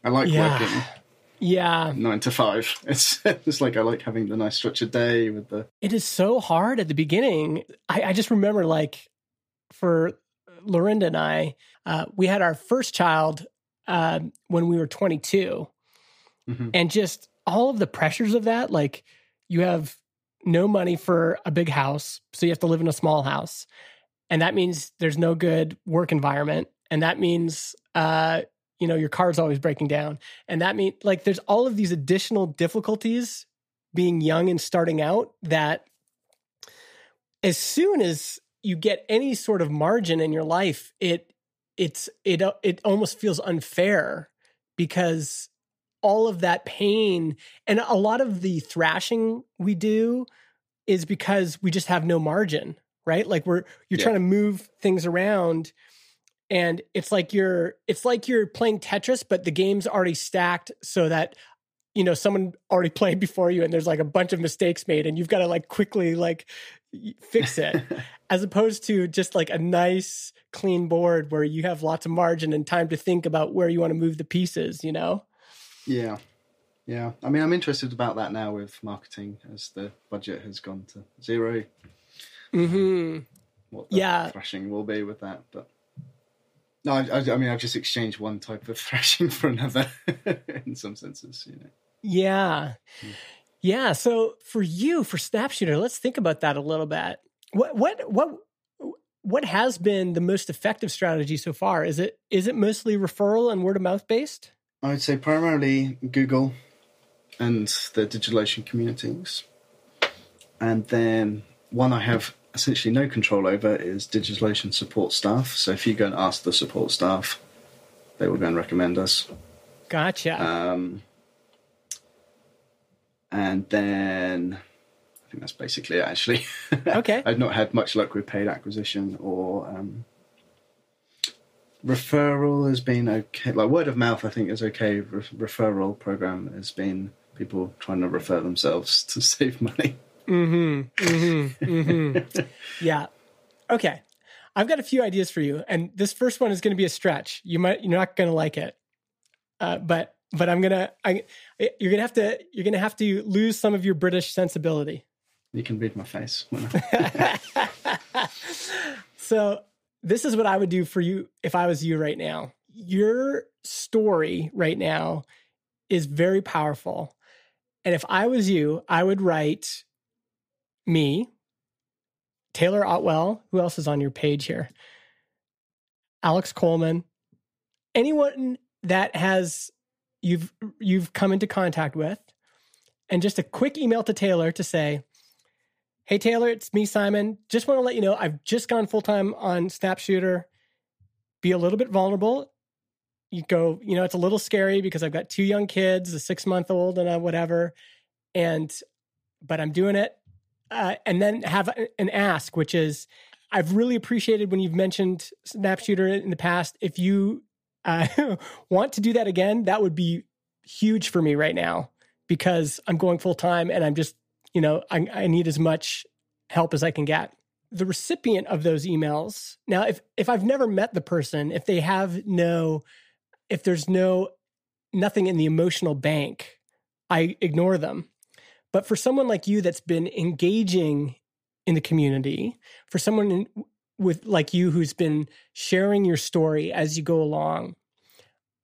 D: I like
C: Yeah.
D: working
C: yeah.
D: nine to five. It's it's like I like having the nice structured day with the
C: It is so hard at the beginning. I, I just remember, like, for Lorinda and I, uh, we had our first child uh, when we were 22.
D: Mhm.
C: And just all of the pressures of that, like, you have no money for a big house, so you have to live in a small house. And that means there's no good work environment. And that means, uh, you know, your car's always breaking down. And that means, like, there's all of these additional difficulties being young and starting out that as soon as you get any sort of margin in your life it it's it it almost feels unfair because all of that pain and a lot of the thrashing we do is because we just have no margin right like we're you're
D: Yeah.
C: trying to move things around and it's like you're it's like you're playing tetris but the game's already stacked so that you know someone already played before you and there's like a bunch of mistakes made and you've got to like quickly like fix it as opposed to just like a nice clean board where you have lots of margin and time to think about where you want to move the pieces you know
D: yeah, yeah. I mean, I'm interested about that now with marketing as the budget has gone to zero.
C: hmm
D: What the
C: Yeah.
D: thrashing will be with that, but no, I, I, I mean, I've just exchanged one type of thrashing for another in some senses. You know,
C: yeah hmm. Yeah. So for you, for Snapshooter, let's think about that a little bit. What what what what has been the most effective strategy so far? Is it is it mostly referral and word of mouth based?
D: I would say primarily Google and the DigitalOcean communities. And then one I have essentially no control over is DigitalOcean support staff. So if you go and ask the support staff, they will go and recommend us.
C: Gotcha.
D: Um, and then I think that's basically it, actually.
C: Okay.
D: I've not had much luck with paid acquisition or um, referral has been okay. Like word of mouth, I think is okay. Re- referral program has been people trying to refer themselves to save money.
C: Mm-hmm. Mm-hmm. Mm-hmm. yeah. Okay. I've got a few ideas for you, and this first one is going to be a stretch. You might you're not going to like it, uh, but but I'm gonna I you're gonna have to you're gonna have to lose some of your British sensibility.
D: You can read my face.
C: so this is what I would do for you if I was you right now. Your story right now is very powerful. And if I was you, I would write me, Taylor Otwell, who else is on your page here? Alex Coleman, anyone that has you've you've come into contact with, and just a quick email to Taylor to say, Hey Taylor, it's me, Simon. Just want to let you know I've just gone full time on Snapshooter. Be a little bit vulnerable. You go, you know, it's a little scary because I've got two young kids, a six month old and a whatever. And, but I'm doing it. Uh, and then have an ask, which is I've really appreciated when you've mentioned Snapshooter in the past. If you uh, want to do that again, that would be huge for me right now because I'm going full time and I'm just you know, I, I need as much help as I can get. The recipient of those emails, now, if if I've never met the person, if they have no, if there's no nothing in the emotional bank, I ignore them. But for someone like you that's been engaging in the community, for someone in, with like you who's been sharing your story as you go along,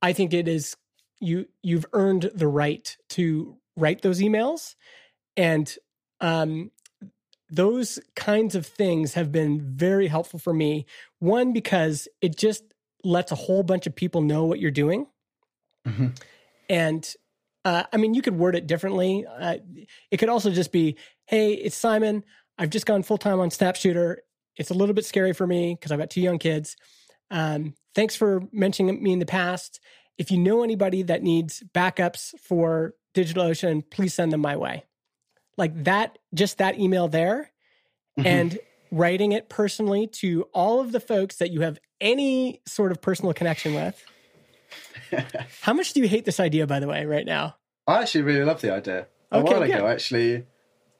C: I think it is you you've earned the right to write those emails and um, those kinds of things have been very helpful for me. One, because it just lets a whole bunch of people know what you're doing. Mm-hmm. And uh, I mean, you could word it differently. Uh, it could also just be, hey, it's Simon. I've just gone full time on Snapshooter. It's a little bit scary for me because I've got two young kids. Um, thanks for mentioning me in the past. If you know anybody that needs backups for DigitalOcean, please send them my way like that just that email there mm-hmm. and writing it personally to all of the folks that you have any sort of personal connection with how much do you hate this idea by the way right now
D: i actually really love the idea a okay, while ago actually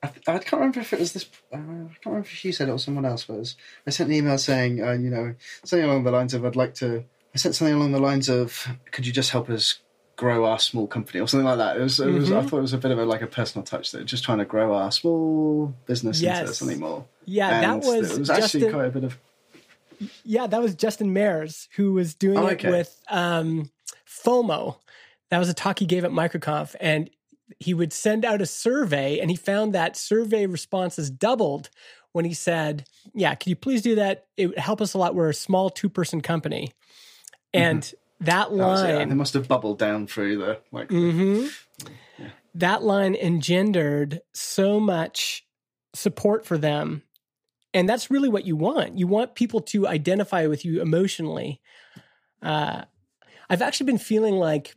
D: I, I, can't remember if it was this. Uh, I can't remember if you said it or someone else was. I sent an email saying, uh, you know, something along the lines of, "I'd like to." I sent something along the lines of, "Could you just help us grow our small company or something like that. It was, it mm-hmm. I thought it was a bit of a like a personal touch there, just trying to grow our small business yes. into something more.
C: Yeah, and that was,
D: it was actually Justin, quite a bit of.
C: Yeah, that was Justin Mayers who was doing oh, okay. it with um, FOMO. That was a talk he gave at MicroConf, and he would send out a survey, and he found that survey responses doubled when he said, "Yeah, can you please do that? It would help us a lot. We're a small two-person company." And mm-hmm that line that was,
D: they must have bubbled down through the like
C: mm-hmm. yeah. that line engendered so much support for them and that's really what you want you want people to identify with you emotionally uh, i've actually been feeling like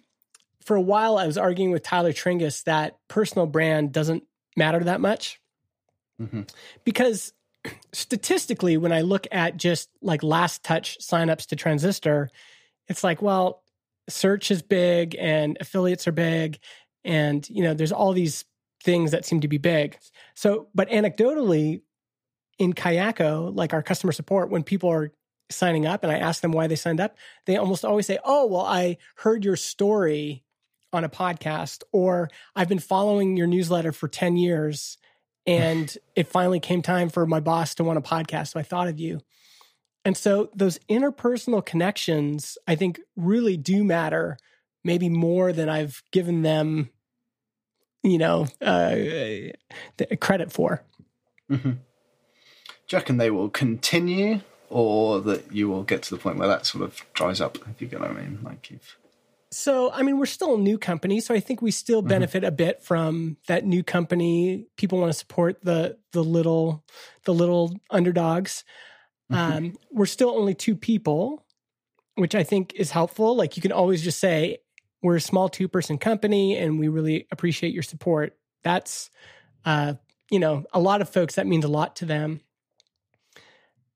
C: for a while i was arguing with tyler tringas that personal brand doesn't matter that much mm-hmm. because statistically when i look at just like last touch signups to transistor it's like, well, search is big and affiliates are big. And, you know, there's all these things that seem to be big. So, but anecdotally, in Kayako, like our customer support, when people are signing up and I ask them why they signed up, they almost always say, Oh, well, I heard your story on a podcast, or I've been following your newsletter for 10 years and it finally came time for my boss to want a podcast. So I thought of you. And so those interpersonal connections, I think, really do matter, maybe more than I've given them you know, uh, credit for.
D: Mm-hmm. Do you reckon they will continue, or that you will get to the point where that sort of dries up? If you get what I mean, like if.
C: So, I mean, we're still a new company, so I think we still mm-hmm. benefit mm-hmm. a bit from that new company. People want to support the the little the little underdogs. Mm-hmm. Um, we're still only two people, which I think is helpful. Like you can always just say, we're a small two person company and we really appreciate your support. That's, uh, you know, a lot of folks, that means a lot to them.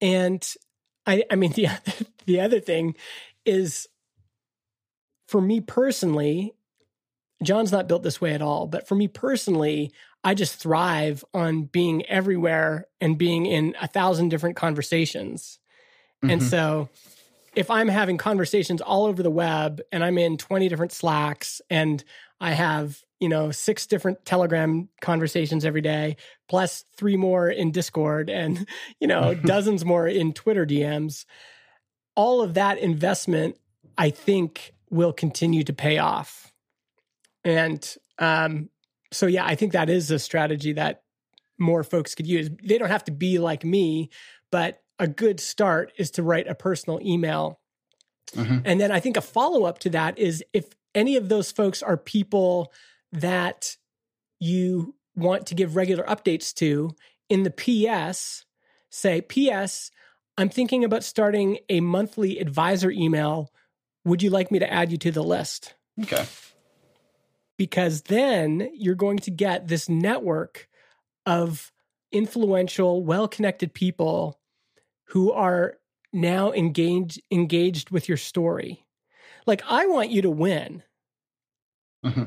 C: And I, I mean, the, the other thing is for me personally, Jon's not built this way at all, but for me personally, I just thrive on being everywhere and being in a thousand different conversations. Mm-hmm. And so if I'm having conversations all over the web and I'm in 20 different Slacks and I have, you know, six different Telegram conversations every day, plus three more in Discord and, you know, dozens more in Twitter DMs, all of that investment, I think, will continue to pay off. And um, so yeah, I think that is a strategy that more folks could use. They don't have to be like me, but a good start is to write a personal email. Mm-hmm. And then I think a follow up to that is if any of those folks are people that you want to give regular updates to in the PS, say, PS, I'm thinking about starting a monthly advisor email. Would you like me to add you to the list?
D: Okay
C: because then you're going to get this network of influential, well connected people who are now engaged engaged with your story. Like I want you to win. Mm-hmm.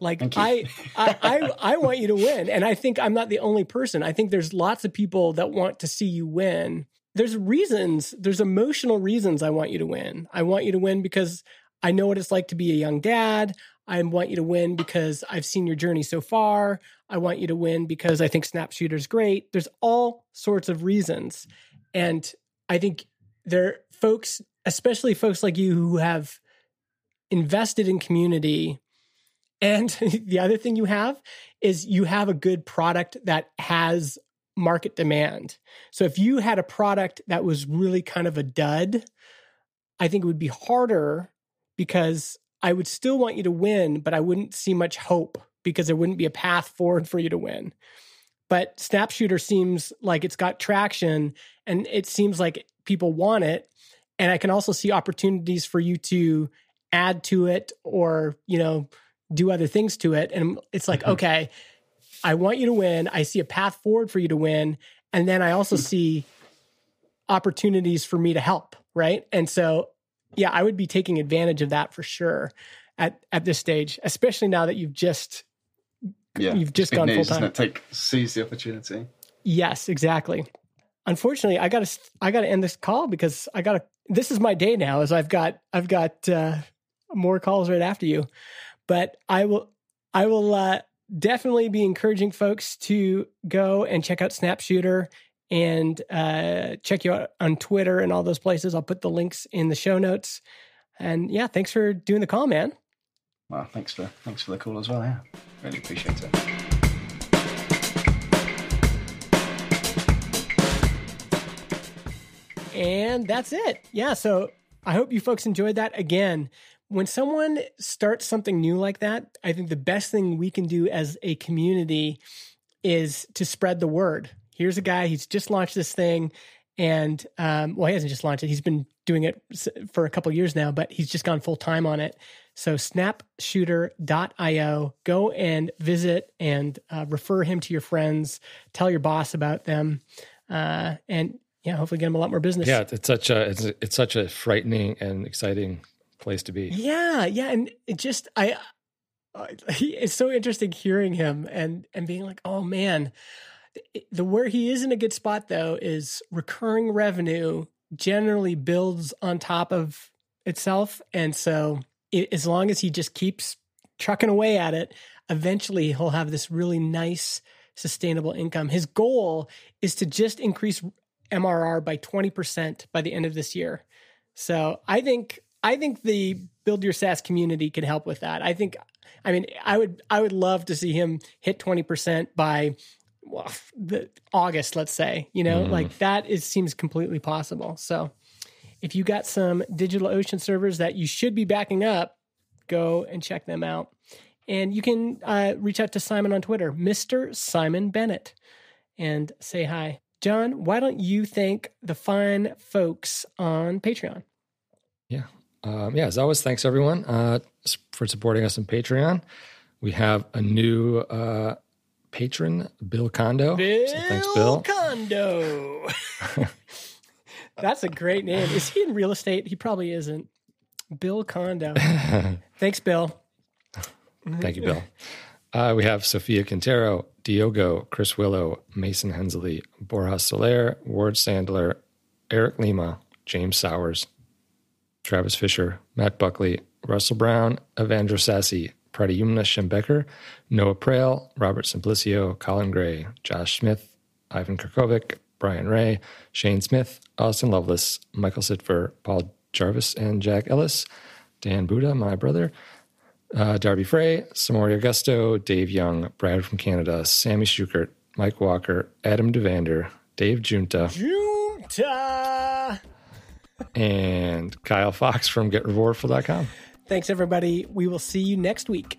C: Like I, I, I, I want you to win, and I think I'm not the only person. I think there's lots of people that want to see you win. There's reasons, there's emotional reasons I want you to win. I want you to win because I know what it's like to be a young dad. I want you to win because I've seen your journey so far. I want you to win because I think Snapshooter's great. There's all sorts of reasons. And I think there folks, especially folks like you who have invested in community. And the other thing you have is you have a good product that has market demand. So if you had a product that was really kind of a dud, I think it would be harder because I would still want you to win, but I wouldn't see much hope because there wouldn't be a path forward for you to win. But Snapshooter seems like it's got traction and it seems like people want it. And I can also see opportunities for you to add to it or, you know, do other things to it. And it's like, mm-hmm. okay, I want you to win. I see a path forward for you to win. And then I also hmm. see opportunities for me to help. Right. And so yeah, I would be taking advantage of that for sure at at this stage, especially now that you've just yeah, you've just gone full time.
D: Take seize the opportunity.
C: Yes, exactly. Unfortunately, I got to I got to end this call because I got to. This is my day now, as I've got I've got uh, more calls right after you, but I will I will uh, definitely be encouraging folks to go and check out Snapshooter and uh, check you out on Twitter and all those places. I'll put the links in the show notes. And yeah, thanks for doing the call, man.
D: Well, thanks for thanks for the call as well. Yeah, really appreciate it.
C: And that's it. Yeah. So I hope you folks enjoyed that. Again, when someone starts something new like that, I think the best thing we can do as a community is to spread the word. Here's a guy he's just launched this thing and um, well he hasn't just launched it. He's been doing it for a couple years now but he's just gone full time on it. So snapshooter.io go and visit and uh, refer him to your friends. Tell your boss about them uh, and yeah hopefully get him a lot more business.
B: Yeah it's such a it's, it's such a frightening and exciting place to be.
C: Yeah yeah and it just i uh, it's so interesting hearing him and and being like oh man. The where he is in a good spot though is recurring revenue generally builds on top of itself and so it, as long as he just keeps trucking away at it eventually he'll have this really nice sustainable income. His goal is to just increase mrr by 20% by the end of this year. So i think i think the build your saas community can help with that i think I mean, I would I would love to see him hit 20% by well, the August, let's say. You know, like that is seems completely possible. So if you got some DigitalOcean servers that you should be backing up, go and check them out. And you can uh, reach out to Simon on Twitter, Mr. Simon Bennett, and say hi. Jon, why don't you thank the fine folks on Patreon?
B: Yeah. Um, yeah, as always, thanks everyone uh, for supporting us on Patreon. We have a new uh, patron, Bill Condo.
C: Bill,
B: So thanks, Bill.
C: Condo. That's a great name. Is he in real estate? He probably isn't. Bill Condo. Thanks, Bill.
B: Thank you, Bill. Uh, we have Sophia Quintero, Diogo, Chris Willow, Mason Hensley, Borja Soler, Ward Sandler, Eric Lima, James Sowers, Travis Fisher, Matt Buckley, Russell Brown, Evandro Sassi, Pradyumna Schembecker, Noah Prail, Robert Simplicio, Colin Gray, Josh Smith, Ivan Kirkovic, Brian Ray, Shane Smith, Austin Lovelace, Michael Sitfer, Paul Jarvis, and Jack Ellis, Dan Buda, my brother, uh, Darby Frey, Samori Augusto, Dave Young, Brad from Canada, Sammy Schuckert, Mike Walker, Adam DuVander, Dave Junta,
C: Junta.
B: And Kyle Fox from GetRewardful.com.
C: Thanks, everybody. We will see you next week.